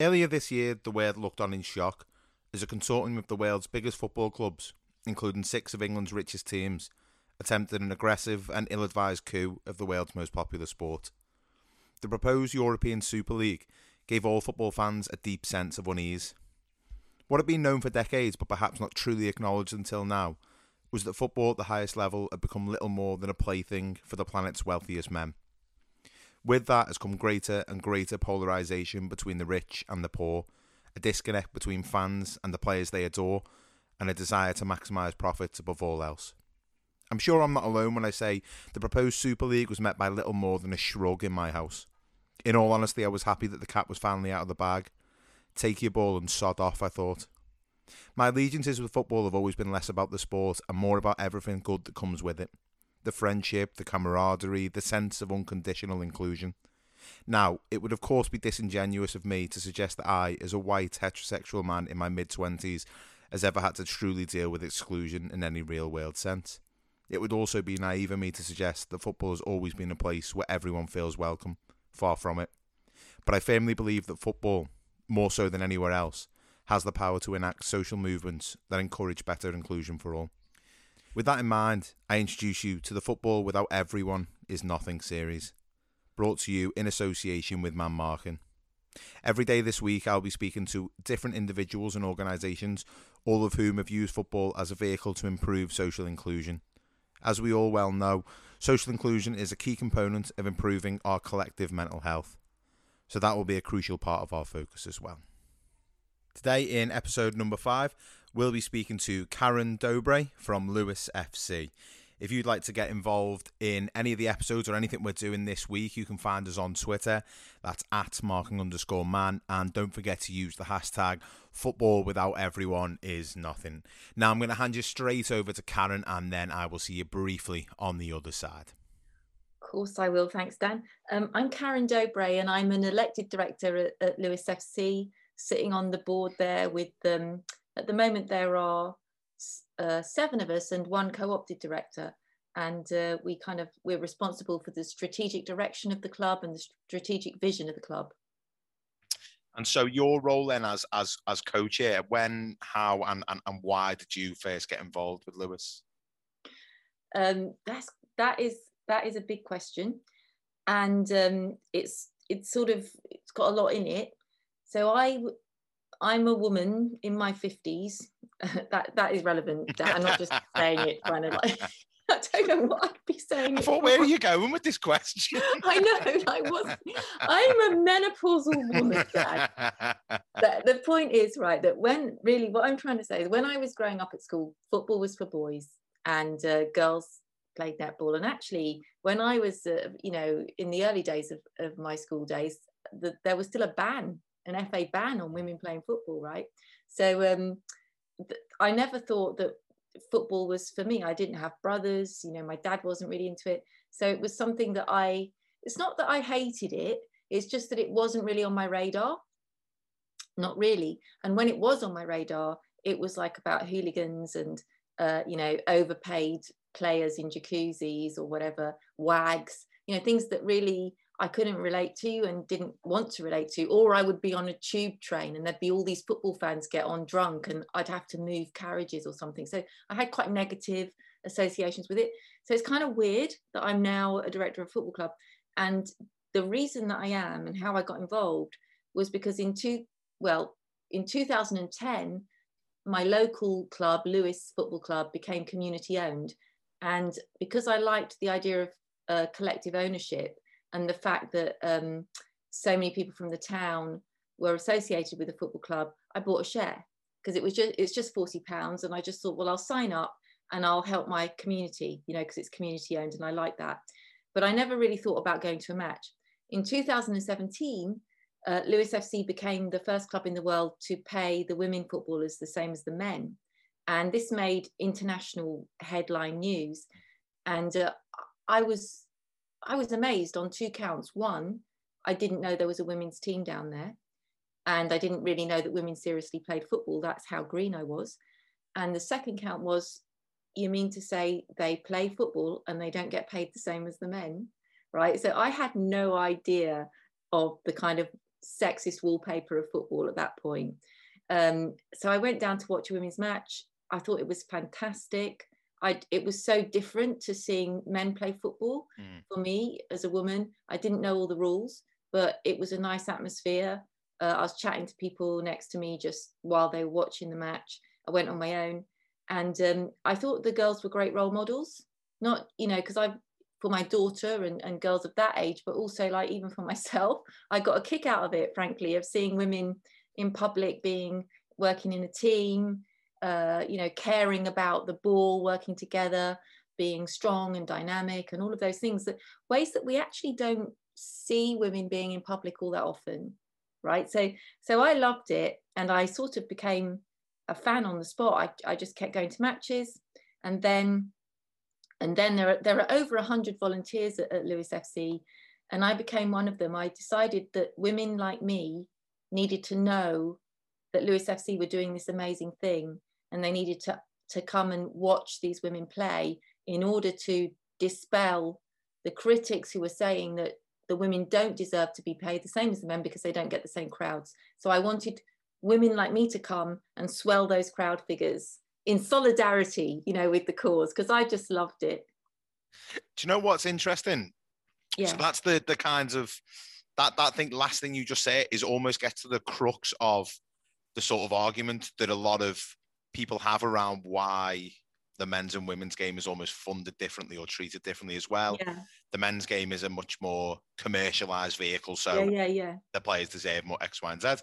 Earlier this year, the world looked on in shock as a consortium of the world's biggest football clubs, including six of England's richest teams, attempted an aggressive and ill advised coup of the world's most popular sport. The proposed European Super League gave all football fans a deep sense of unease. What had been known for decades, but perhaps not truly acknowledged until now, was that football at the highest level had become little more than a plaything for the planet's wealthiest men. With that has come greater and greater polarisation between the rich and the poor, a disconnect between fans and the players they adore, and a desire to maximise profits above all else. I'm sure I'm not alone when I say the proposed Super League was met by little more than a shrug in my house. In all honesty, I was happy that the cat was finally out of the bag. Take your ball and sod off, I thought. My allegiances with football have always been less about the sport and more about everything good that comes with it the friendship, the camaraderie, the sense of unconditional inclusion. Now, it would of course be disingenuous of me to suggest that I, as a white heterosexual man in my mid 20s, has ever had to truly deal with exclusion in any real world sense. It would also be naive of me to suggest that football has always been a place where everyone feels welcome. Far from it. But I firmly believe that football, more so than anywhere else, has the power to enact social movements that encourage better inclusion for all. With that in mind, I introduce you to the Football Without Everyone is Nothing series, brought to you in association with Man Marking. Every day this week, I'll be speaking to different individuals and organisations, all of whom have used football as a vehicle to improve social inclusion. As we all well know, social inclusion is a key component of improving our collective mental health. So that will be a crucial part of our focus as well. Today, in episode number five, we'll be speaking to Karen Dobres from Lewes FC. If you'd like to get involved in any of the episodes or anything we're doing this week, you can find us on Twitter. That's at marking underscore man. And don't forget to use the hashtag football without everyone is nothing. Now I'm going to hand you straight over to Karen and then I will see you briefly on the other side. Of course, I will. Thanks, Dan. Um, I'm Karen Dobres and I'm an elected director at, at Lewes FC, sitting on the board there with um, at the moment, there are uh, seven of us and one co-opted director. And uh, we kind of, we're responsible for the strategic direction of the club and the strategic vision of the club. And so your role then as as as co-chair, when, how, and, and, and why did you first get involved with Lewes Um, that's that is that is a big question, and um, it's it's sort of it's got a lot in it. So I I'm a woman in my 50s. that that is relevant. I'm not just saying it kind of like I don't know what I'd be saying. I thought, where are you going with this question? I know, I was. I'm a menopausal woman, Dad. the, the point is, right, that when really what I'm trying to say is when I was growing up at school, football was for boys and uh, girls played netball. And actually, when I was, uh, you know, in the early days of, of my school days, the, there was still a ban an FA ban on women playing football, right? So um, th- I never thought that football was for me. I didn't have brothers, you know, my dad wasn't really into it. So it was something that I, it's not that I hated it, it's just that it wasn't really on my radar. Not really. And when it was on my radar, it was like about hooligans and, uh, you know, overpaid players in jacuzzis or whatever, wags, you know, things that really I couldn't relate to and didn't want to relate to, or I would be on a tube train and there'd be all these football fans get on drunk and I'd have to move carriages or something. So I had quite negative associations with it. So it's kind of weird that I'm now a director of a football club. And the reason that I am and how I got involved was because in two, well, in 2010, my local club, Lewes Football Club, became community owned. And because I liked the idea of uh, collective ownership, and the fact that um, so many people from the town were associated with the football club, I bought a share because it was just it's just 40 pounds and I just thought well I'll sign up and I'll help my community you know because it's community owned and I like that. But I never really thought about going to a match. In 2017 uh, Lewes FC became the first club in the world to pay the women footballers the same as the men. And this made international headline news. And uh, I was I was amazed on two counts. One, I didn't know there was a women's team down there. And I didn't really know that women seriously played football. That's how green I was. And the second count was, you mean to say they play football and they don't get paid the same as the men? Right. So I had no idea of the kind of sexist wallpaper of football at that point. Um, so I went down to watch a women's match. I thought it was fantastic. I, it was so different to seeing men play football mm. for me as a woman. I didn't know all the rules, but it was a nice atmosphere. Uh, I was chatting to people next to me just while they were watching the match. I went on my own, and um, I thought the girls were great role models. Not, you know, because I, for my daughter and, and girls of that age, but also like even for myself, I got a kick out of it, frankly, of seeing women in public being working in a team, uh, you know, caring about the ball, working together, being strong and dynamic, and all of those things that ways that we actually don't see women being in public all that often, right? So, so I loved it, and I sort of became a fan on the spot. I, I just kept going to matches, and then, and then there are there are over hundred volunteers at, at Lewes FC, and I became one of them. I decided that women like me needed to know that Lewes FC were doing this amazing thing and they needed to, to come and watch these women play in order to dispel the critics who were saying that the women don't deserve to be paid the same as the men because they don't get the same crowds. So I wanted women like me to come and swell those crowd figures in solidarity, you know, with the cause because I just loved it. Do you know what's interesting? Yeah. So that's the the kinds of that that thing last thing you just say is almost gets to the crux of the sort of argument that a lot of people have around why the men's and women's game is almost funded differently or treated differently as well. Yeah. The men's game is a much more commercialized vehicle, so yeah, yeah, yeah. the players deserve more X, Y, and Z.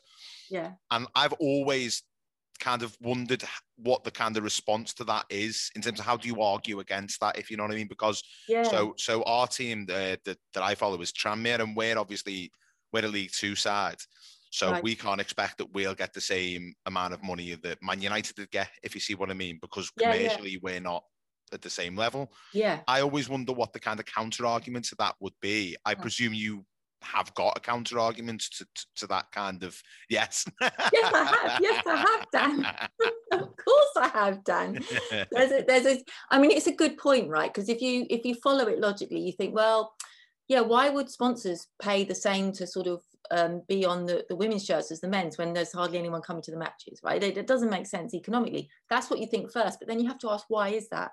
Yeah. And I've always kind of wondered what the kind of response to that is in terms of how do you argue against that, if you know what I mean? Because yeah. so so our team uh, that that I follow is Tranmere, and we're obviously we're a League Two side. So right. we can't expect that we'll get the same amount of money that Man United did get, if you see what I mean, because yeah, commercially yeah. we're not at the same level. Yeah. I always wonder what the kind of counter argument to that would be. I presume you have got a counter argument to, to, to, that kind of yes. yes, I have. Yes, I have, Dan. of course, I have, Dan. There's a, there's a. I mean, it's a good point, right? Because if you if you follow it logically, you think, well, yeah, why would sponsors pay the same to sort of um, be on the, the women's shirts as the men's when there's hardly anyone coming to the matches, right? It, it, doesn't make sense economically. That's what you think first, but then you have to ask why is that?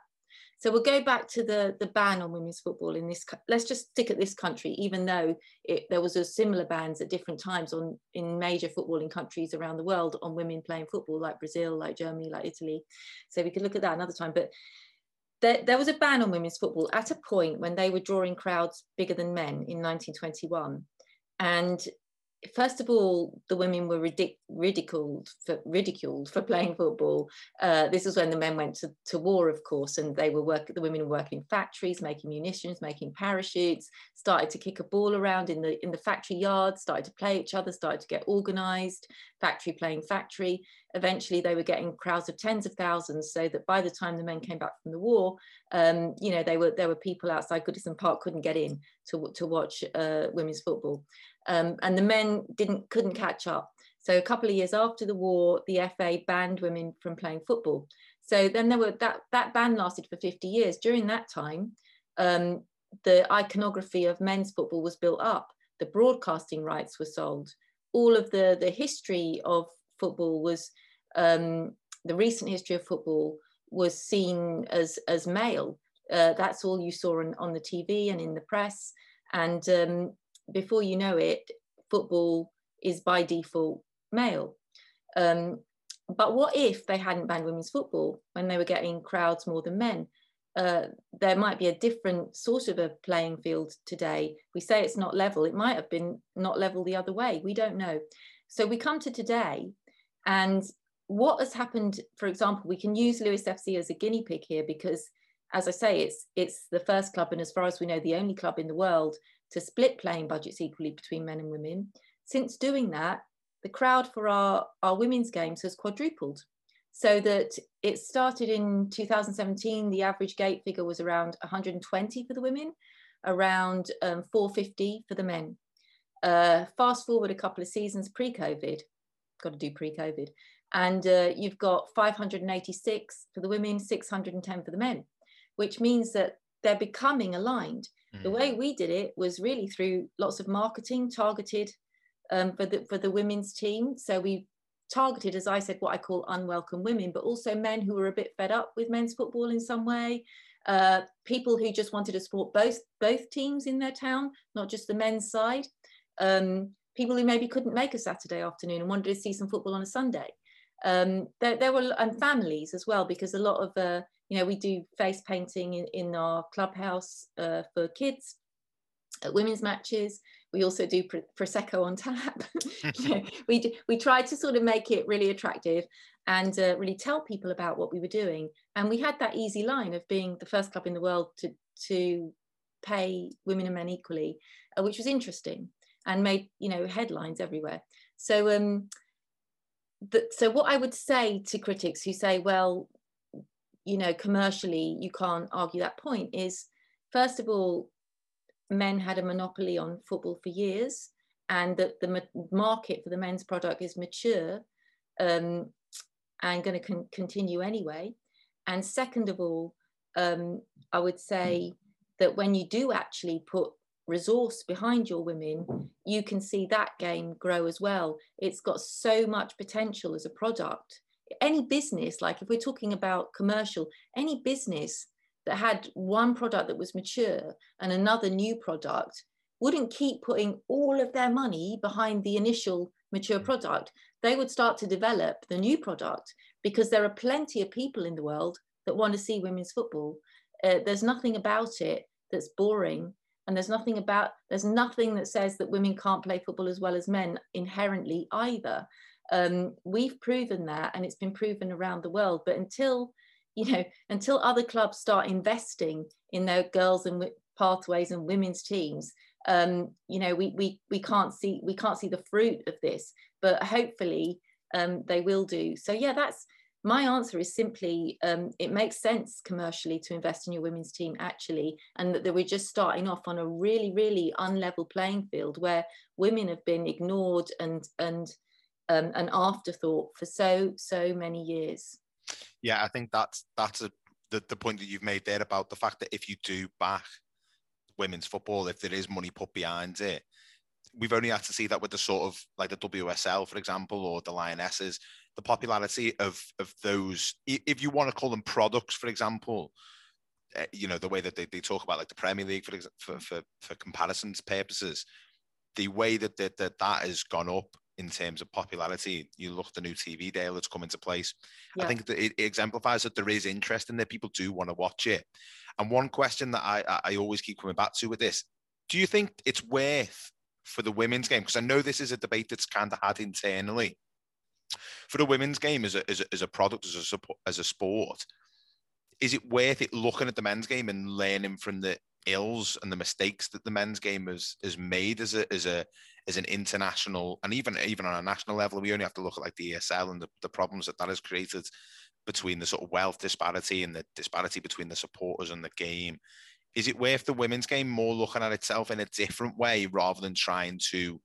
So we'll go back to the the ban on women's football in this. Let's just stick at this country, even though it, there was a similar bans at different times on in major footballing countries around the world on women playing football, like Brazil, like Germany, like Italy. So we could look at that another time, but. There, there was a ban on women's football at a point when they were drawing crowds bigger than men in 1921 and first of all, the women were ridic- ridiculed for ridiculed for playing football. Uh, this is when the men went to, to war, of course, and they were working. The women were working in factories, making munitions, making parachutes. Started to kick a ball around in the in the factory yard. Started to play each other. Started to get organised. Factory playing factory. Eventually, they were getting crowds of tens of thousands. So that by the time the men came back from the war, um, you know, they were there were people outside Goodison Park couldn't get in to to watch uh, women's football um, and the men didn't couldn't catch up. So a couple of years after the war, the FA banned women from playing football. So then there were that that ban lasted for 50 years. During that time, um, the iconography of men's football was built up. The broadcasting rights were sold. All of the the history of football was um, the recent history of football was seen as as male. Uh, that's all you saw on, on the TV and in the press. And um, before you know it, football is by default male. Um, but what if they hadn't banned women's football when they were getting crowds more than men? Uh, there might be a different sort of a playing field today. We say it's not level. It might have been not level the other way. We don't know. So we come to today, and what has happened? For example, we can use Lewes FC as a guinea pig here because, as I say, it's it's the first club, and as far as we know, the only club in the world to split playing budgets equally between men and women. Since doing that, the crowd for our, our women's games has quadrupled. So that it started in 2017, the average gate figure was around 120 for the women, around um, 450 for the men. Uh, fast forward a couple of seasons pre-COVID, got to do pre-COVID, and uh, you've got 586 for the women, 610 for the men, which means that they're becoming aligned. The mm. way we did it was really through lots of marketing, targeted um, for the for the women's team. So we targeted, as I said, what I call unwelcome women, but also men who were a bit fed up with men's football in some way. Uh, people who just wanted to support both both teams in their town, not just the men's side. Um, people who maybe couldn't make a Saturday afternoon and wanted to see some football on a Sunday. Um, there, there were and families as well because a lot of uh, you know we do face painting in, in our clubhouse uh, for kids at women's matches. We also do prosecco on tap. You know, we do, we try to sort of make it really attractive and uh, really tell people about what we were doing. And we had that easy line of being the first club in the world to to pay women and men equally uh, which was interesting and made you know headlines everywhere. So um the, so what i would say to critics who say well you know commercially you can't argue that point is first of all men had a monopoly on football for years and that the market for the men's product is mature um, and going to con- continue anyway. And second of all, um, I would say that when you do actually put resource behind your women, you can see that game grow as well. It's got so much potential as a product. Any business, like if we're talking about commercial, any business that had one product that was mature and another new product wouldn't keep putting all of their money behind the initial mature mm. product. They would start to develop the new product because there are plenty of people in the world that want to see women's football. Uh, there's nothing about it that's boring. And there's nothing about, there's nothing that says that women can't play football as well as men inherently either. Um, we've proven that and it's been proven around the world. But until you know, until other clubs start investing in their girls and pathways and women's teams, um, you know, we, we, we can't see, we can't see the fruit of this, but hopefully um, they will do. So yeah, that's, my answer is simply um, it makes sense commercially to invest in your women's team actually and that, that we're just starting off on a really really unlevel playing field where women have been ignored and and um, an afterthought for so so many years. Yeah, I think that's that's a, the the point that you've made there about the fact that if you do back women's football, if there is money put behind it, we've only had to see that with the sort of like the WSL, for example, or the Lionesses, the popularity of of those, if you want to call them products, for example, uh, you know, the way that they, they talk about like the Premier League for for for, for comparisons purposes, the way that, that that that has gone up in terms of popularity. You look at the new TV deal that's come into place. Yeah. I think that it exemplifies that there is interest in there. People do want to watch it. And one question that I, I always keep coming back to with this: Do you think it's worth for the women's game? Because I know this is a debate that's kind of had internally. For the women's game as a, as a, as a product, as a, as a sport, is it worth it looking at the men's game and learning from the ills and the mistakes that the men's game has has made as a as a as an international and even even on a national level we only have to look at like the ESL and the, the problems that that has created between the sort of wealth disparity and the disparity between the supporters and the game is it worth the women's game more looking at itself in a different way rather than trying to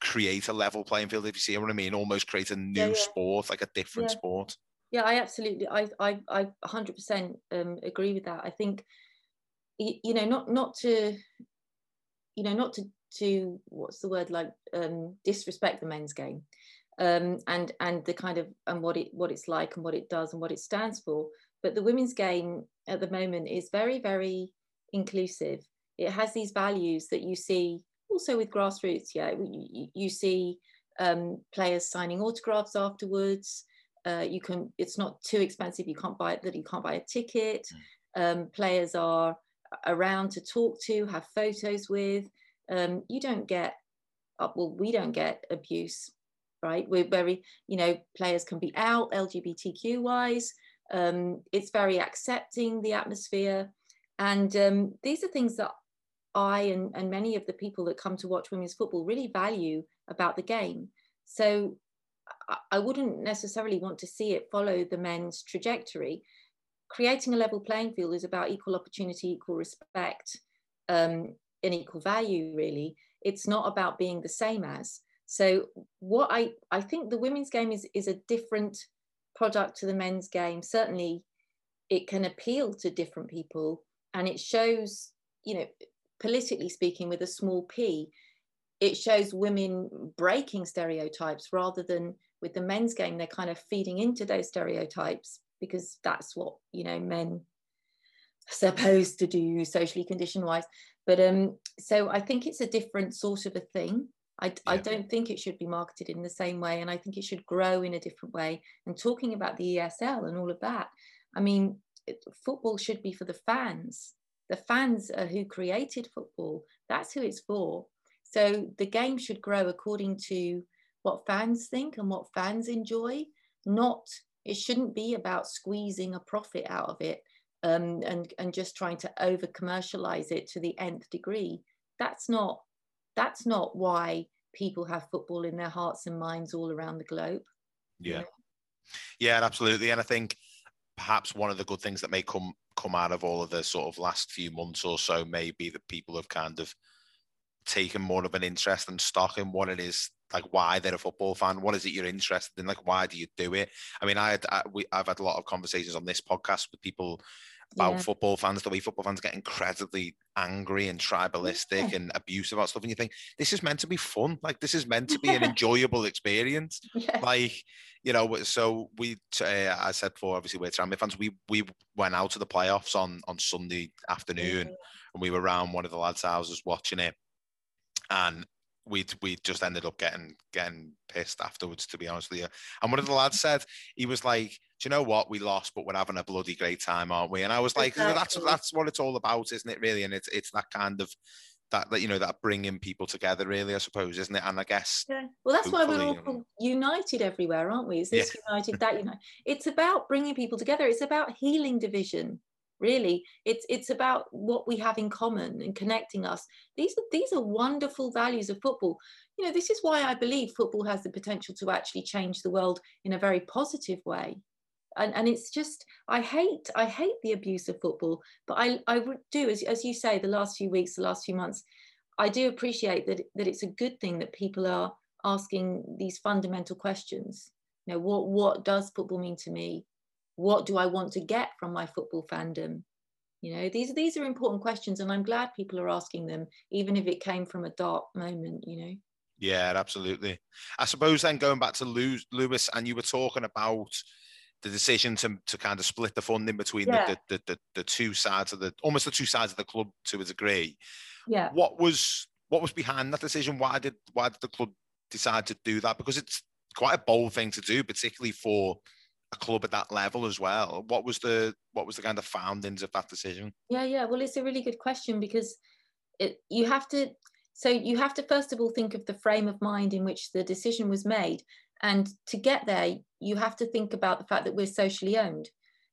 create a level playing field if you see what I mean almost create a new yeah, yeah. sport like a different yeah. sport yeah I absolutely I I I 100% um, agree with that I think you know not not to you know not to to what's the word like um, disrespect the men's game um, and and the kind of and what it what it's like and what it does and what it stands for but the women's game at the moment is very very inclusive it has these values that you see also with grassroots yeah you, you see um, players signing autographs afterwards uh, you can it's not too expensive you can't buy it that you can't buy a ticket mm. um, players are around to talk to, have photos with. Um, you don't get, uh, well, we don't get abuse, right? We're very, you know, players can be out LGBTQ wise. Um, it's very accepting the atmosphere. And um, these are things that I and, and many of the people that come to watch women's football really value about the game. So I, I wouldn't necessarily want to see it follow the men's trajectory creating a level playing field is about equal opportunity, equal respect, um, and equal value, really. It's not about being the same as. So what I, I think the women's game is, is a different product to the men's game. Certainly it can appeal to different people and it shows, you know, politically speaking with a small p, it shows women breaking stereotypes rather than with the men's game they're kind of feeding into those stereotypes because that's what you know men are supposed to do socially conditioned wise but um so i think it's a different sort of a thing. I, yeah. I don't think it should be marketed in the same way and i think it should grow in a different way. And talking about the esl and all of that i mean it, football should be for the fans. The fans are who created football. That's who it's for. So the game should grow according to what fans think and what fans enjoy, not it shouldn't be about squeezing a profit out of it um, and and just trying to over commercialize it to the nth degree. That's not that's not why people have football in their hearts and minds all around the globe. Yeah, know? yeah, absolutely. And I think perhaps one of the good things that may come come out of all of the sort of last few months or so may be that people have kind of taken more of an interest and stock in what it is like why they're a football fan? What is it you're interested in? Like why do you do it? I mean i had I, we, i've had a lot of conversations on this podcast with people about yeah. football fans the way football fans get incredibly angry and tribalistic yeah. and abusive about stuff and you think this is meant to be fun. Like this is meant to be an enjoyable experience. Yeah. like you know so we uh, i said before obviously we're Tranmere fans. We we went out to the playoffs on on sunday afternoon and we were around one of the lads houses watching it. And we we just ended up getting getting pissed afterwards, to be honest with you. And one of the lads said he was like, "Do you know what? We lost, but we're having a bloody great time, aren't we?" And I was like, exactly. "That's that's what it's all about, isn't it? Really?" And it's it's that kind of that, that you know that bringing people together, really, I suppose, isn't it? And I guess yeah. Well, that's why we're all um, united everywhere, aren't we? Is this yeah. united, that united? It's about bringing people together. It's about healing division really it's it's about what we have in common and connecting us. These are these are wonderful values of football. You know this is why i believe football has the potential to actually change the world in a very positive way. And and it's just i hate i hate the abuse of football but i i would do as, as you say the last few weeks the last few months i do appreciate that that it's a good thing that people are asking these fundamental questions. You know what what does football mean to me what do I want to get from my football fandom? You know, these these are important questions, and I'm glad people are asking them, even if it came from a dark moment. You know. Yeah, absolutely. I suppose then going back to Lewes, and you were talking about the decision to, to kind of split the funding between yeah. the, the, the, the two sides of the almost the two sides of the club to a degree. Yeah. What was what was behind that decision? Why did why did the club decide to do that? Because it's quite a bold thing to do, particularly for a club at that level as well. What was the what was the kind of foundings of that decision? Yeah, yeah. Well, it's a really good question because it, you have to. So you have to first of all think of the frame of mind in which the decision was made, and to get there, you have to think about the fact that we're socially owned.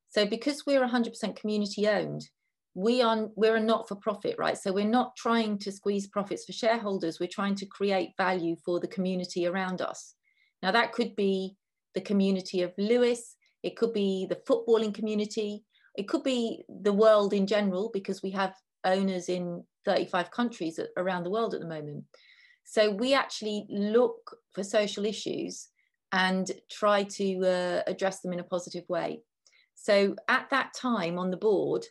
So because we're 100% community owned, we are we're a not for profit, right? So we're not trying to squeeze profits for shareholders. We're trying to create value for the community around us. Now that could be the community of Lewes, it could be the footballing community, it could be the world in general, because we have owners in 35 countries around the world at the moment. So we actually look for social issues and try to uh, address them in a positive way. So at that time on the board,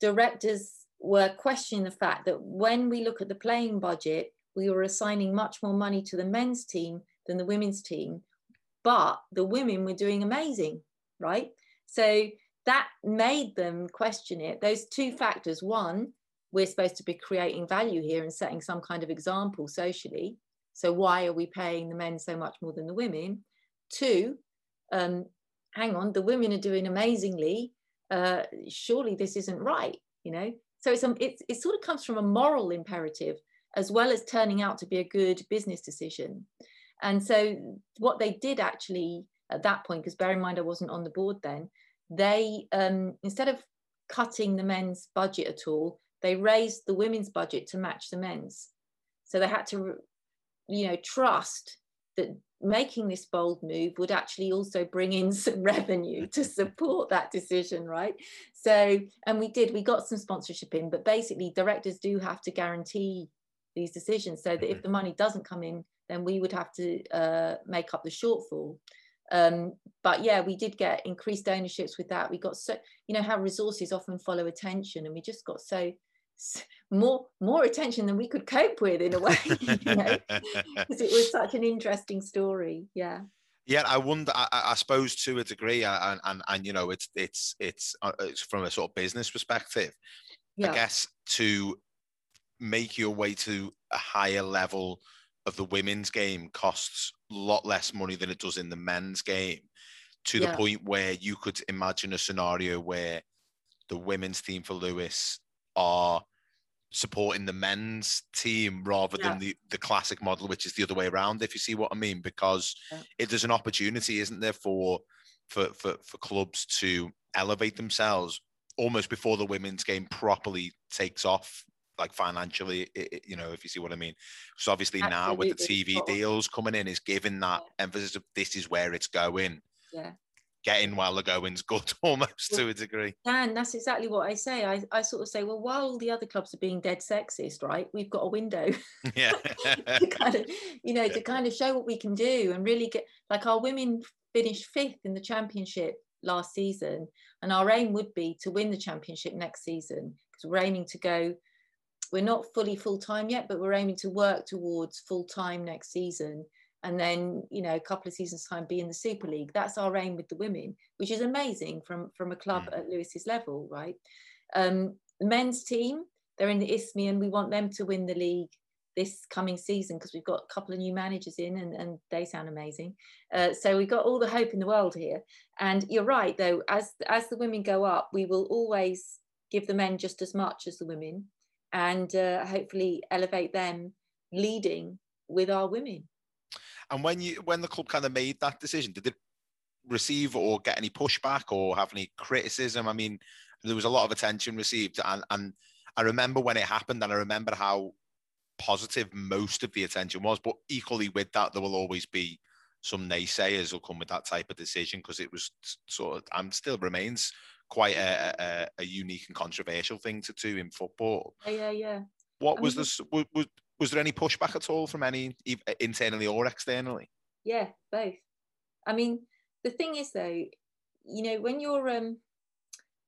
directors were questioning the fact that when we look at the playing budget, we were assigning much more money to the men's team than the women's team, but the women were doing amazing, right? So that made them question it. Those two factors one, we're supposed to be creating value here and setting some kind of example socially. So why are we paying the men so much more than the women? Two, um, hang on, the women are doing amazingly. Uh, surely this isn't right, you know? So it's, um, it, it sort of comes from a moral imperative as well as turning out to be a good business decision. And so what they did actually at that point, because bear in mind I wasn't on the board then, they um, instead of cutting the men's budget at all, they raised the women's budget to match the men's. So they had to, you know, trust that making this bold move would actually also bring in some revenue to support that decision, right? So, and we did, we got some sponsorship in, but basically directors do have to guarantee these decisions so that if mm-hmm. the money doesn't come in then we would have to uh, make up the shortfall. Um, but yeah, we did get increased ownerships with that. We got so, you know, how resources often follow attention, and we just got so more more attention than we could cope with in a way you know because it was such an interesting story yeah yeah, I wonder. I, I, suppose to a degree, and and and you know, it's it's it's uh, it's from a sort of business perspective. Yeah. I guess to make your way to a higher level of the women's game costs a lot less money than it does in the men's game. To yeah. the point where you could imagine a scenario where the women's team for Lewes are supporting the men's team rather yeah. than the, the classic model, which is the other way around, if you see what I mean, because yeah. it, there's an opportunity, isn't there, for, for, for, for clubs to elevate themselves almost before the women's game properly takes off like financially it, it, you know if you see what i mean so obviously Absolutely. now with the tv deals coming in is giving that yeah. emphasis of this is where it's going yeah getting while the going's good almost well, to a degree. Dan, that's exactly what I say. I, I sort of say, well, while the other clubs are being dead sexist, right, we've got a window. Yeah. to kind of, you know, to kind of show what we can do and really get like our women finished fifth in the championship last season. And our aim would be to win the championship next season because we're aiming to go. We're not fully full time yet, but we're aiming to work towards full time next season and then you know a couple of seasons time be in the super league. That's our aim with the women which is amazing from from a club mm. at Lewes's level right? Um the men's team they're in the isthmian we want them to win the league this coming season because we've got a couple of new managers in and, and they sound amazing. Uh, so we've got all the hope in the world here. And you're right though as as the women go up we will always give the men just as much as the women and uh, hopefully elevate them leading with our women and when you when the club kind of made that decision, did it receive or get any pushback or have any criticism? I mean, there was a lot of attention received, and and I remember when it happened, and I remember how positive most of the attention was. But equally with that, there will always be some naysayers will come with that type of decision because it was sort of and still remains quite a, a, a, unique and controversial thing to do in football. Yeah, yeah, yeah. What I was mean, this? Was, was there any pushback at all from any internally or externally? Yeah, both. I mean, the thing is though, you know, when you're um,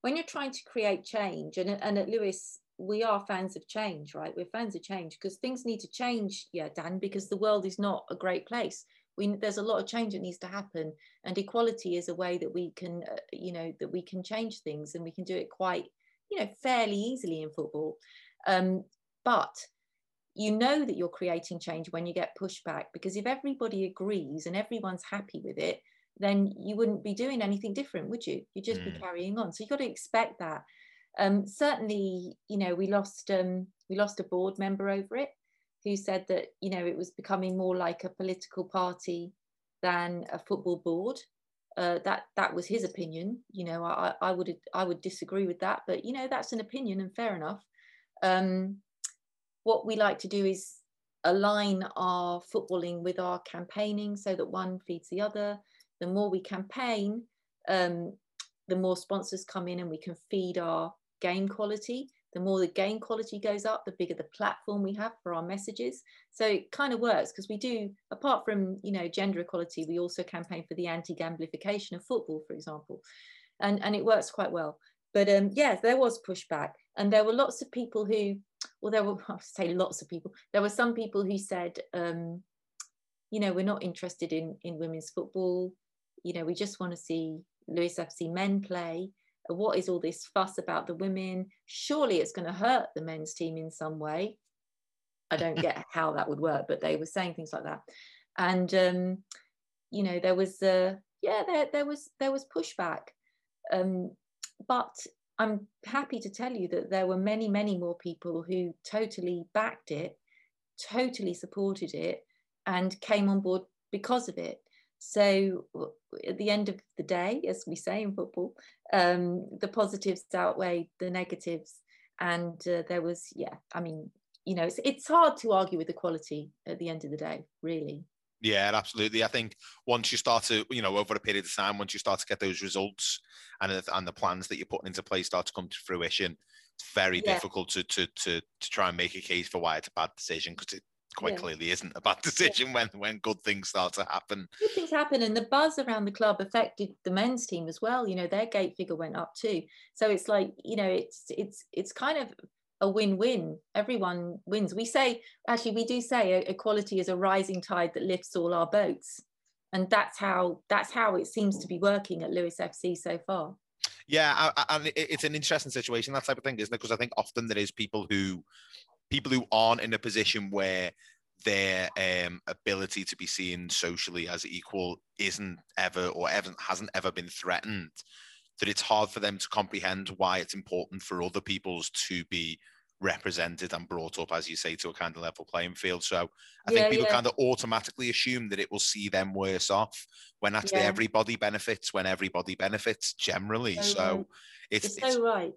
when you're trying to create change, and and at Lewes, we are fans of change, right? We're fans of change because things need to change, yeah, Dan, because the world is not a great place. We, there's a lot of change that needs to happen, and equality is a way that we can, uh, you know, that we can change things, and we can do it quite, you know, fairly easily in football. Um, but you know that you're creating change when you get pushback because if everybody agrees and everyone's happy with it then you wouldn't be doing anything different would you you'd just mm. be carrying on so you've got to expect that um, certainly you know we lost um, we lost a board member over it who said that you know it was becoming more like a political party than a football board uh, that that was his opinion you know I, I would I would disagree with that but you know that's an opinion and fair enough um, what we like to do is align our footballing with our campaigning so that one feeds the other. The more we campaign, um, the more sponsors come in and we can feed our game quality. The more the game quality goes up, the bigger the platform we have for our messages. So it kind of works because we do, apart from you know gender equality, we also campaign for the anti-gamblification of football, for example, and and it works quite well. But um, yes, there was pushback, and there were lots of people who well, there were, I'll say lots of people, there were some people who said, um, you know, we're not interested in, in women's football. You know, we just want to see Lewes FC men play. What is all this fuss about the women? Surely it's going to hurt the men's team in some way. I don't get how that would work, but they were saying things like that. And, um, you know, there was, uh, yeah, there, there was, there was pushback. Um, but I'm happy to tell you that there were many, many more people who totally backed it, totally supported it, and came on board because of it. So at the end of the day, as we say in football, um, the positives outweighed the negatives, and uh, there was, yeah, I mean, you know, it's it's hard to argue with equality at the end of the day, really. Yeah, absolutely. I think once you start to, you know, over a period of time, once you start to get those results and and the plans that you're putting into place start to come to fruition, it's very yeah. difficult to to to to try and make a case for why it's a bad decision because it quite yeah. clearly isn't a bad decision yeah. when when good things start to happen. Good things happen, and the buzz around the club affected the men's team as well. You know, their gate figure went up too. So it's like you know, it's it's it's kind of a win-win. Everyone wins. We say actually we do say equality is a rising tide that lifts all our boats, and that's how that's how it seems to be working at Lewes FC so far. Yeah, and it's an interesting situation that type of thing, isn't it? Because I think often there is people who people who aren't in a position where their um, ability to be seen socially as equal isn't ever or ever hasn't ever been threatened that it's hard for them to comprehend why it's important for other people's to be represented and brought up, as you say, to a kind of level playing field. So I yeah, think people yeah. kind of automatically assume that it will see them worse off when actually yeah. everybody benefits when everybody benefits generally. So, so it's, it's, so right.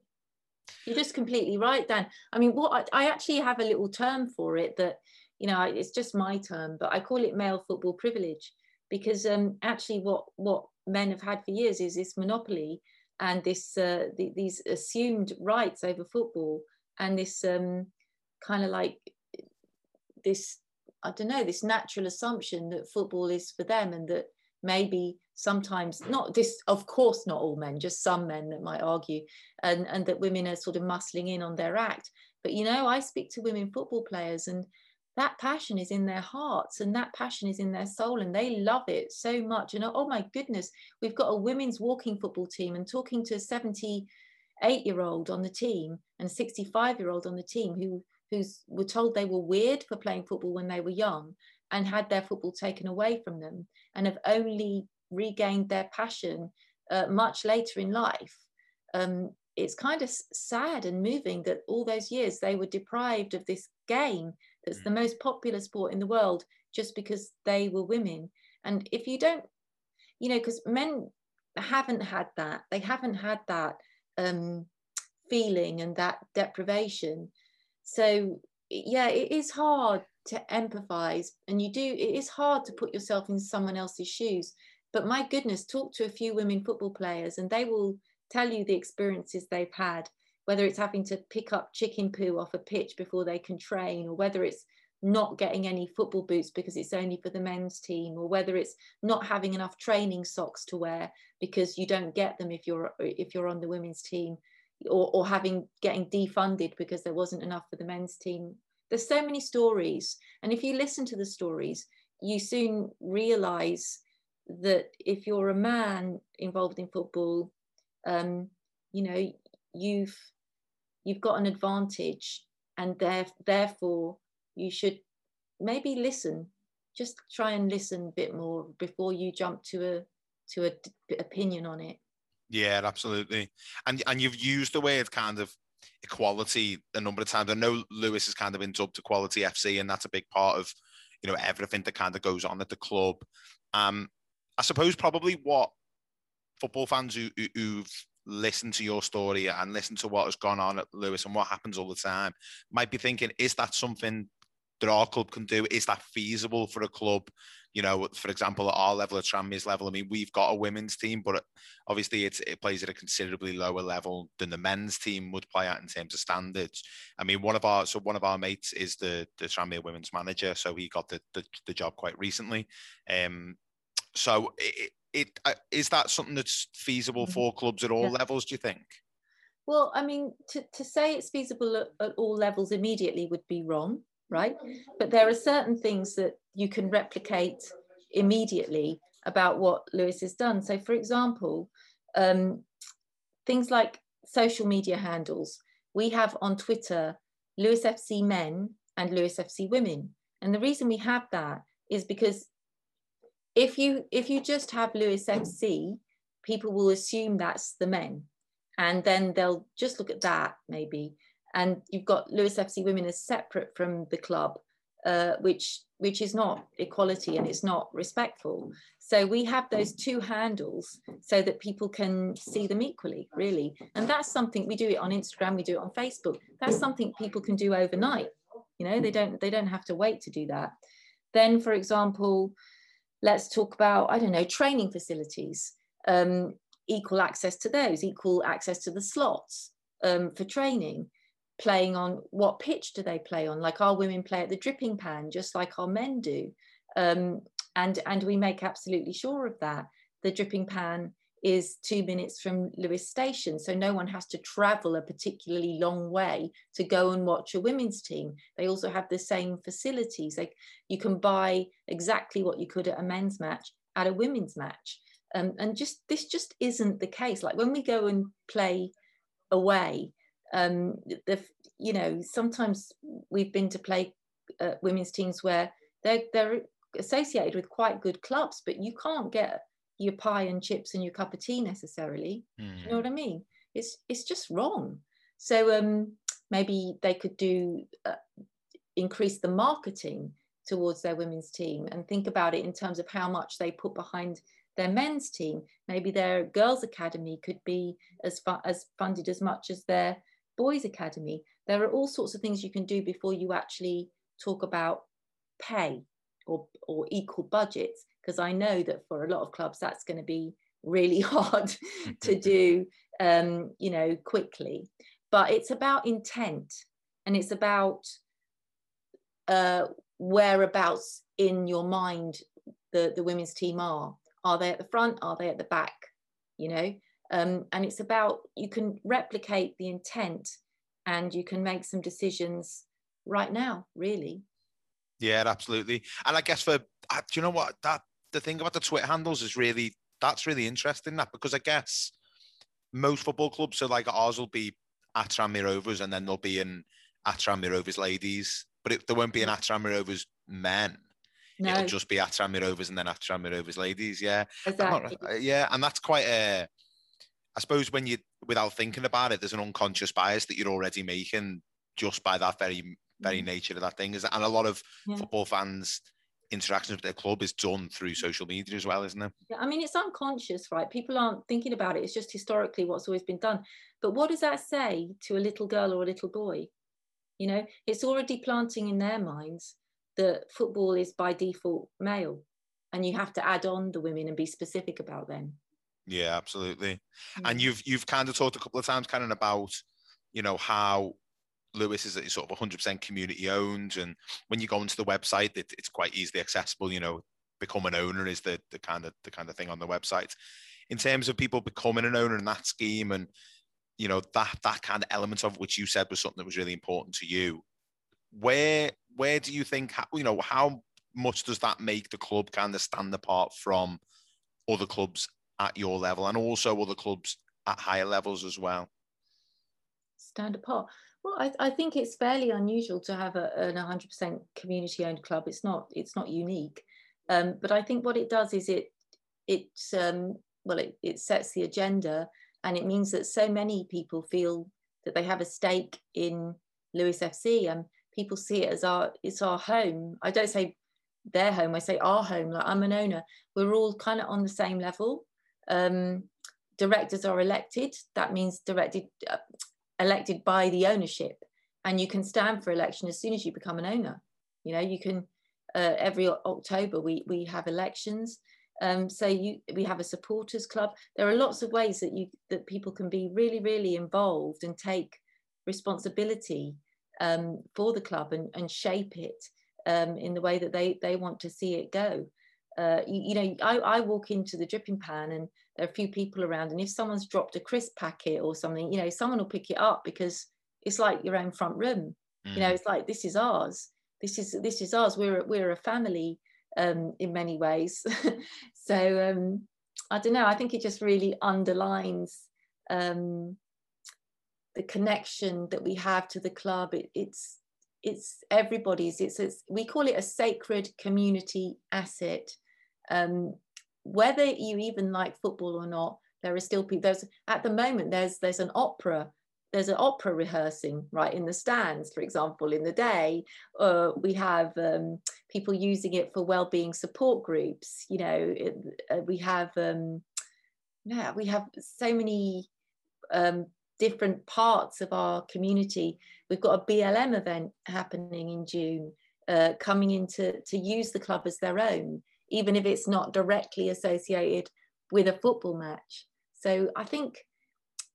You're just completely right, Dan. I mean, what I, I, actually have a little term for it that, you know, it's just my term, but I call it male football privilege because um, actually what what men have had for years is this monopoly and this uh, the, these assumed rights over football and this um, kind of like this I don't know this natural assumption that football is for them and that maybe sometimes not this of course not all men just some men that might argue and and that women are sort of muscling in on their act. But you know I speak to women football players and that passion is in their hearts and that passion is in their soul and they love it so much. And oh my goodness we've got a women's walking football team and talking to a 78 year old on the team and 65 year old on the team who who's were told they were weird for playing football when they were young and had their football taken away from them and have only regained their passion uh, much later in life um, it's kind of sad and moving that all those years they were deprived of this game that's mm. the most popular sport in the world just because they were women. And if you don't, you know, because men haven't had that, they haven't had that um, feeling and that deprivation. So, yeah, it is hard to empathize, and you do, it is hard to put yourself in someone else's shoes. But my goodness, talk to a few women football players, and they will tell you the experiences they've had whether it's having to pick up chicken poo off a pitch before they can train, or whether it's not getting any football boots because it's only for the men's team, or whether it's not having enough training socks to wear because you don't get them if you're if you're on the women's team, or, or having getting defunded because there wasn't enough for the men's team. There's so many stories, and if you listen to the stories, you soon realize that if you're a man involved in football, um, you know, you've you've got an advantage and there, therefore you should maybe listen. Just try and listen a bit more before you jump to a to a d- opinion on it. Yeah absolutely. And and you've used the word kind of equality a number of times. I know Lewes has kind of been dubbed equality fc and that's a big part of you know everything that kind of goes on at the club. Um i suppose probably what football fans who, who have listened to your story and listened to what has gone on at Lewes and what happens all the time, might be thinking, is that something that our club can do? Is that feasible for a club? You know, for example, at our level, at Tranmere's level, I mean, we've got a women's team, but obviously it plays at a considerably lower level than the men's team would play at in terms of standards. I mean, one of our so one of our mates is the the Tranmere women's manager, so he got the the, the job quite recently. Um, so it, it uh, is that something that's feasible mm-hmm. for clubs at all yeah. levels? Do you think? Well, I mean, to, to say it's feasible at, at all levels immediately would be wrong, right? But there are certain things that you can replicate immediately about what Lewes has done. So, for example, um, things like social media handles. We have on Twitter Lewes FC men and Lewes FC women. And the reason we have that is because if you if you just have Lewes FC, people will assume that's the men, and then they'll just look at that maybe. And you've got Lewes FC women as separate from the club, uh, which which is not equality and it's not respectful. So we have those two handles so that people can see them equally, really. And that's something we do it on Instagram, we do it on Facebook. That's something people can do overnight. You know, they don't they don't have to wait to do that. Then, for example, let's talk about, I don't know, training facilities, um, equal access to those, equal access to the slots um, for training, playing on what pitch do they play on? Like our women play at the dripping pan, just like our men do. Um, and, and we make absolutely sure of that. The dripping pan is two minutes from Lewes Station. So no one has to travel a particularly long way to go and watch a women's team. They also have the same facilities. Like you can buy exactly what you could at a men's match at a women's match. Um, and just this just isn't the case. Like when we go and play away, um, the you know sometimes we've been to play uh, women's teams where they're they're associated with quite good clubs, but you can't get your pie and chips and your cup of tea necessarily. Mm. You know what I mean? It's it's just wrong. So um, maybe they could do uh, increase the marketing towards their women's team and think about it in terms of how much they put behind their men's team. Maybe their girls' academy could be as fu- as funded as much as their boys' academy. There are all sorts of things you can do before you actually talk about pay or, or equal budgets because I know that for a lot of clubs that's going to be really hard to do, um, you know, quickly. But it's about intent and it's about uh, whereabouts in your mind the, the women's team are. Are they at the front? Are they at the back? You know, um, and it's about you can replicate the intent and you can make some decisions right now, really. Yeah, absolutely. And I guess for uh, do you know what that the thing about the Twitter handles is really that's really interesting that because I guess most football clubs so like ours will be at Rovers and then there'll be an at Rovers ladies, but it, there won't be an at Tranmere Rovers men. No. It'll just be at Rovers and then at Rovers ladies. Yeah, exactly. Yeah, and that's quite a. I suppose when you, without thinking about it, there's an unconscious bias that you're already making just by that very, very mm. nature of that thing. Is and a lot of yeah. football fans interactions with their club is done through social media as well, isn't it? Yeah, I mean, it's unconscious, right? People aren't thinking about it. It's just historically what's always been done. But what does that say to a little girl or a little boy? You know, it's already planting in their minds that football is by default male and you have to add on the women and be specific about them. Yeah, absolutely. Mm-hmm. And you've you've kind of talked a couple of times kind of about, you know, how Lewes is sort of 100% community owned, and when you go onto the website, it, it's quite easily accessible. You know, become an owner is the the kind of the kind of thing on the website. In terms of people becoming an owner in that scheme, and you know that that kind of element of which you said was something that was really important to you. Where where do you think you know how much does that make the club kind of stand apart from other clubs at your level and also other clubs at higher levels as well? Stand apart. Well, I, I think it's fairly unusual to have a, an 100% community-owned club. It's not it's not unique, um, but I think what it does is it it um, well it, it sets the agenda, and it means that so many people feel that they have a stake in Lewes FC, and people see it as our it's our home. I don't say their home. I say our home. Like I'm an owner. We're all kind of on the same level. Um, directors are elected. That means directed. Uh, elected by the ownership and you can stand for election as soon as you become an owner. You know you can uh, every october we we have elections. Um, so you we have a supporters club. There are lots of ways that you that people can be really really involved and take responsibility um, for the club and, and shape it um, in the way that they they want to see it go uh, you, you, know, I, I walk into the dripping pan and there are a few people around, and if someone's dropped a crisp packet or something, you know, someone will pick it up because it's like your own front room. Mm. You know, mm. it's like this is ours. This is this is ours. We're we're a family um, in many ways. so um, I don't know. I think it just really underlines um, the connection that we have to the club. It, it's it's everybody's. It's, it's we call it a sacred community asset um, whether you even like football or not, there are still people. There's at the moment there's there's an opera there's an opera rehearsing right in the stands, for example, in the day. Uh, we have um, people using it for well-being support groups. You know, it, uh, we have um, yeah, we have so many um, different parts of our community. We've got a BLM event happening in June, uh, coming in to, to use the club as their own even if it's not directly associated with a football match. So I think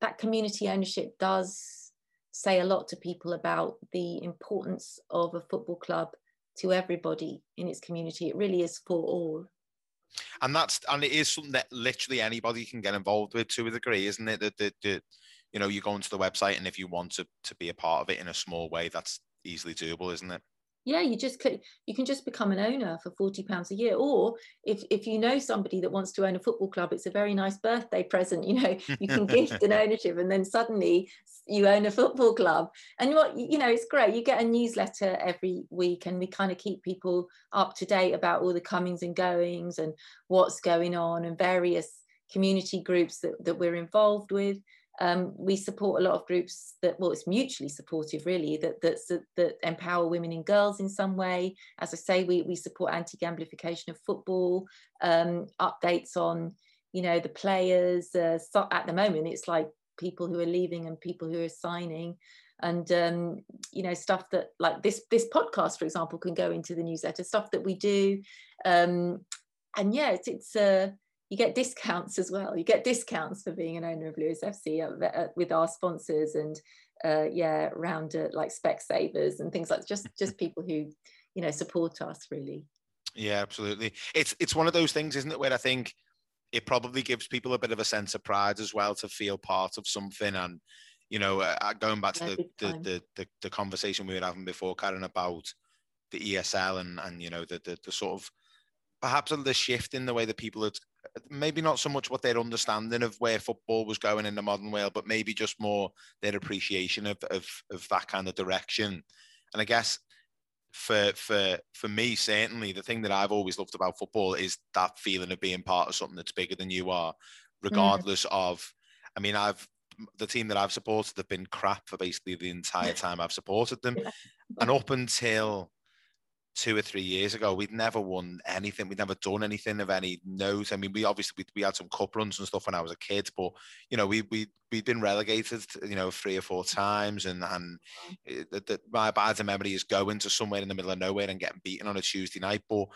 that community ownership does say a lot to people about the importance of a football club to everybody in its community. It really is for all. and that's and it is something that literally anybody can get involved with to a degree, isn't it? That that, you know you go into the website and if you want to to be a part of it in a small way, that's easily doable, isn't it? Yeah you just click you can just become an owner for 40 pounds a year or if if you know somebody that wants to own a football club it's a very nice birthday present you know you can gift an ownership and then suddenly you own a football club. And what you know it's great you get a newsletter every week and we kind of keep people up to date about all the comings and goings and what's going on and various community groups that, that we're involved with um, we support a lot of groups that, well, it's mutually supportive, really, that, that, that empower women and girls in some way. As I say, we, we support anti-gamblification of football, um, updates on, you know, the players. Uh, so at the moment, it's like people who are leaving and people who are signing and um, you know stuff that like this this podcast for example can go into the newsletter stuff that we do um, and yeah it's, it's uh, you get discounts as well. You get discounts for being an owner of Lewes FC uh, uh, with our sponsors and uh, yeah, around uh, like Specsavers and things like just just people who you know support us really. Yeah, absolutely. It's it's one of those things, isn't it, where I think it probably gives people a bit of a sense of pride as well to feel part of something and you know uh, uh going back to yeah, the, the, the, the the conversation we were having before karen about the esl and and you know the, the the sort of perhaps the shift in the way that people are maybe not so much what their understanding of where football was going in the modern world, but maybe just more their appreciation of, of, of that kind of direction. And I guess for for for me, certainly the thing that I've always loved about football is that feeling of being part of something that's bigger than you are, regardless mm. of. I mean, I've the team that I've supported have been crap for basically the entire time I've supported them, and up until two or three years ago, we'd never won anything. We'd never done anything of any note. I mean, we obviously we, we had some cup runs and stuff when I was a kid, but you know, we we we'd been relegated, you know, three or four times, and and mm. the, the, my bad memory is going to somewhere in the middle of nowhere and getting beaten on a Tuesday night. But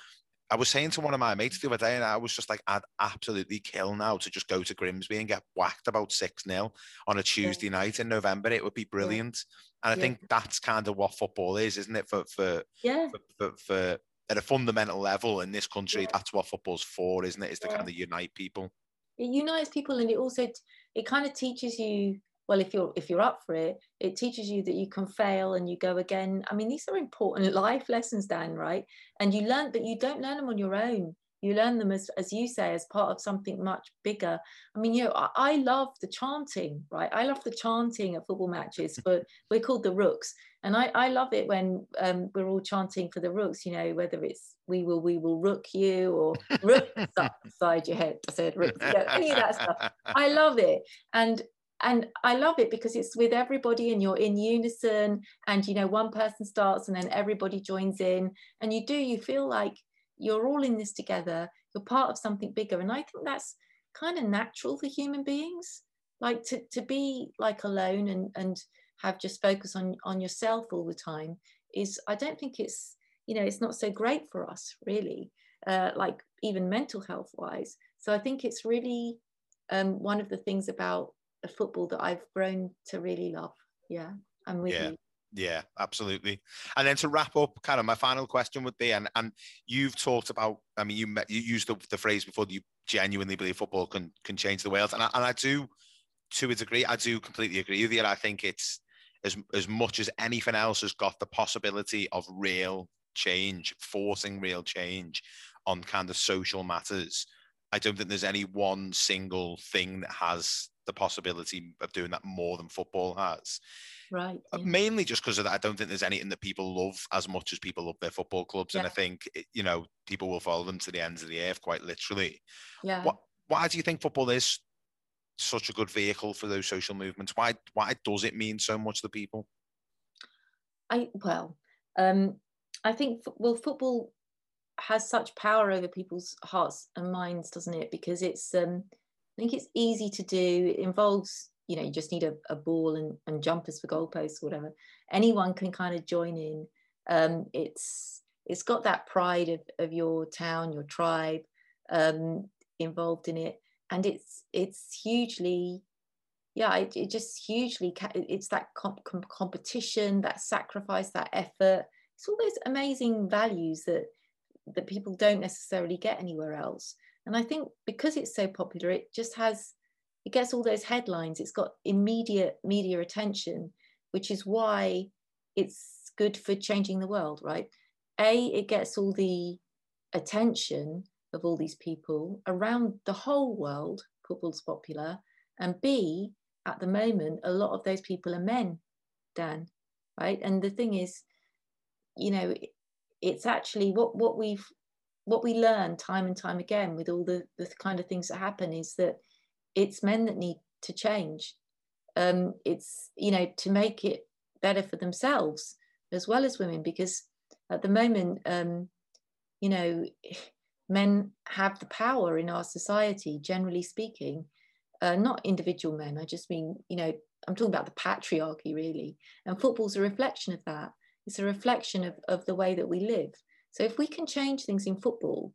I was saying to one of my mates the other day, and I was just like, I'd absolutely kill now to just go to Grimsby and get whacked about 6 0 on a Tuesday yeah. night in November. It would be brilliant. Yeah. And I yeah. think that's kind of what football is, isn't it? For, for, yeah. for, for, for at a fundamental level in this country, that's what football's for, isn't it? Is to kind of unite people. It unites people and it also, it kind of teaches you well if you're if you're up for it it teaches you that you can fail and you go again. I mean these are important life lessons dan right? And you learn but you don't learn them on your own. You learn them as, as you say as part of something much bigger. I mean you know I, I love the chanting right? I love the chanting at football matches but we're called the rooks. And i, I love it when um, we're all chanting for the rooks you know whether it's we will we will rook you or rook side your head i said rook you know, any of that stuff. I love it. And and i love it because it's with everybody and you're in unison and you know one person starts and then everybody joins in. And you do you feel like you're all in this together. You're part of something bigger. And i think that's kind of natural for human beings like to, to be like alone and and have just focus on on yourself all the time is i don't think it's you know it's not so great for us really uh, like even mental health wise so i think it's really um, one of the things about a football that I've grown to really love. Yeah, I'm with yeah. you. Yeah, absolutely. And then to wrap up, kind of my final question would be, and and you've talked about, I mean, you met, you used the, the phrase before that you genuinely believe football can can change the world, and I, and I do, to a degree, I do completely agree with you. I think it's as as much as anything else has got the possibility of real change, forcing real change on kind of social matters. I don't think there's any one single thing that has the possibility of doing that more than football has. Right. Uh, yeah. Mainly just because of that, I don't think there's anything that people love as much as people love their football clubs, yeah. and I think you know people will follow them to the ends of the earth, quite literally. Yeah. What, why do you think football is such a good vehicle for those social movements? Why why does it mean so much to people? I well, um, I think well, football has such power over people's hearts and minds, doesn't it? Because it's um, I think it's easy to do. It involves, you know, you just need a, a ball and, and jumpers for goalposts, or whatever. Anyone can kind of join in. Um, it's it's got that pride of, of your town, your tribe um, involved in it, and it's it's hugely, yeah, it, it just hugely. It's that comp- competition, that sacrifice, that effort. It's all those amazing values that that people don't necessarily get anywhere else. And I think because it's so popular, it just has it gets all those headlines. It's got immediate media attention, which is why it's good for changing the world, right? A, it gets all the attention of all these people around the whole world. Football's popular, and B, at the moment, a lot of those people are men, Dan, right? And the thing is, you know, it's actually what what we've what we learn time and time again with all the the kind of things that happen is that it's men that need to change. Um, it's you know to make it better for themselves as well as women because at the moment, um, you know, men have the power in our society, generally speaking. Uh, not individual men. I just mean you know I'm talking about the patriarchy really, and football's a reflection of that. It's a reflection of, of the way that we live. So if we can change things in football,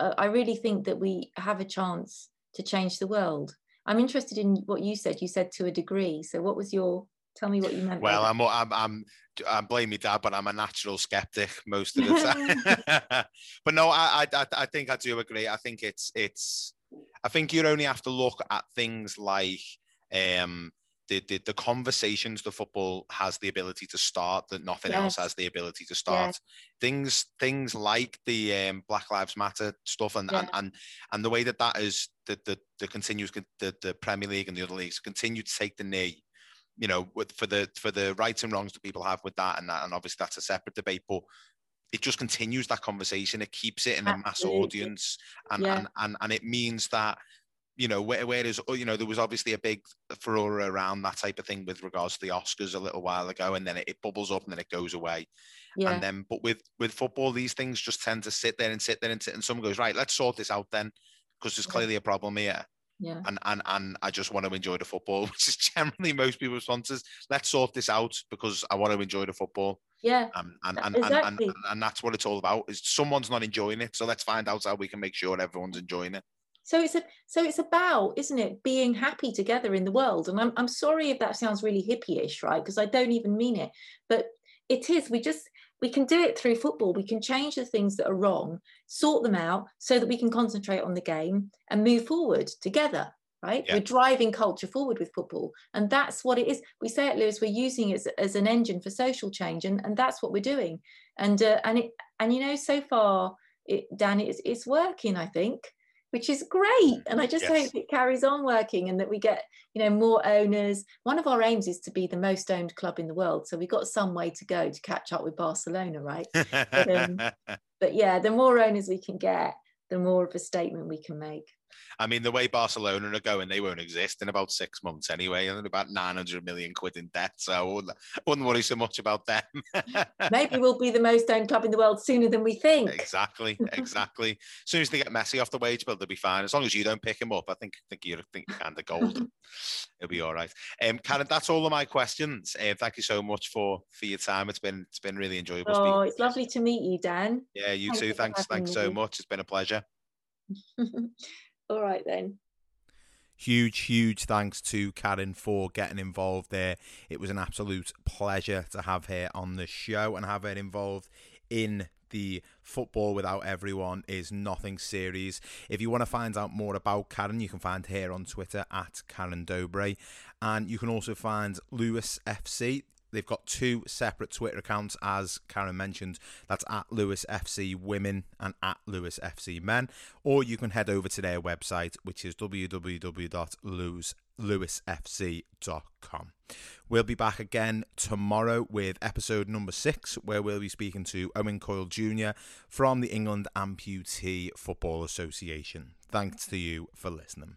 uh, I really think that we have a chance to change the world. I'm interested in what you said. You said to a degree. So what was your? Tell me what you meant. Well, I'm, I'm I'm I'm blaming dad, but I'm a natural skeptic most of the time. but no, I, I I think I do agree. I think it's it's. I think you only have to look at things like um the, the, the conversations the football has the ability to start that nothing yes. else has the ability to start yes. things things like the um, black lives matter stuff and, yeah. and and and the way that that is the the, the continues the, the premier league and the other leagues continue to take the knee you know with, for the for the rights and wrongs that people have with that and that and obviously that's a separate debate but it just continues that conversation it keeps it in a mass audience and, yeah. and and and it means that you know, where, whereas, you know, there was obviously a big furore around that type of thing with regards to the Oscars a little while ago, and then it, it bubbles up and then it goes away. Yeah. And then, but with with football, these things just tend to sit there and sit there and sit, and someone goes, right, let's sort this out then, because there's clearly a problem here. Yeah. And, and and I just want to enjoy the football, which is generally most people's responses. Let's sort this out because I want to enjoy the football. Yeah. Um, and, and, exactly. and, and, and that's what it's all about. Is someone's not enjoying it, so let's find out how we can make sure everyone's enjoying it. So it's a so it's about, isn't it, being happy together in the world. And I'm I'm sorry if that sounds really hippie-ish, right? Because I don't even mean it. But it is. We just we can do it through football. We can change the things that are wrong, sort them out so that we can concentrate on the game and move forward together. Right? Yeah. We're driving culture forward with football. And that's what it is. We say at Lewes we're using it as, as an engine for social change. And, and that's what we're doing. And uh, and it and you know, so far, it, Dan, it's, it's working, I think which is great. And I just yes. hope it carries on working and that we get, you know, more owners. One of our aims is to be the most owned club in the world. So we've got some way to go to catch up with Barcelona, right? but, um, but yeah, the more owners we can get, the more of a statement we can make. I mean, the way Barcelona are going, they won't exist in about six months anyway, and about 900 million quid in debt. So I wouldn't, wouldn't worry so much about them. Maybe we'll be the most owned club in the world sooner than we think. Exactly, exactly. as soon as they get Messi off the wage bill, they'll be fine. As long as you don't pick him up, I think think you're, think you're kind of golden. It'll be all right. Um, Karen, that's all of my questions. Uh, thank you so much for for your time. It's been it's been really enjoyable. Oh, it's lovely to meet you, Dan. Yeah, you Thanks too. Thanks, thanks so much. It's been a pleasure. All right then. Huge, huge thanks to Karen for getting involved there. It was an absolute pleasure to have her on the show and have her involved in the Football Without Everyone is Nothing series. If you want to find out more about Karen, you can find her on Twitter at Karen Dobres. And you can also find Lewes FC. They've got two separate Twitter accounts, as Karen mentioned. That's at Lewes FC Women and at Lewes FC Men. Or you can head over to their website, which is www.lewesfc.com. We'll be back again tomorrow with episode number six, where we'll be speaking to Owen Coyle Jr. from the England Amputee Football Association. Thanks to you for listening.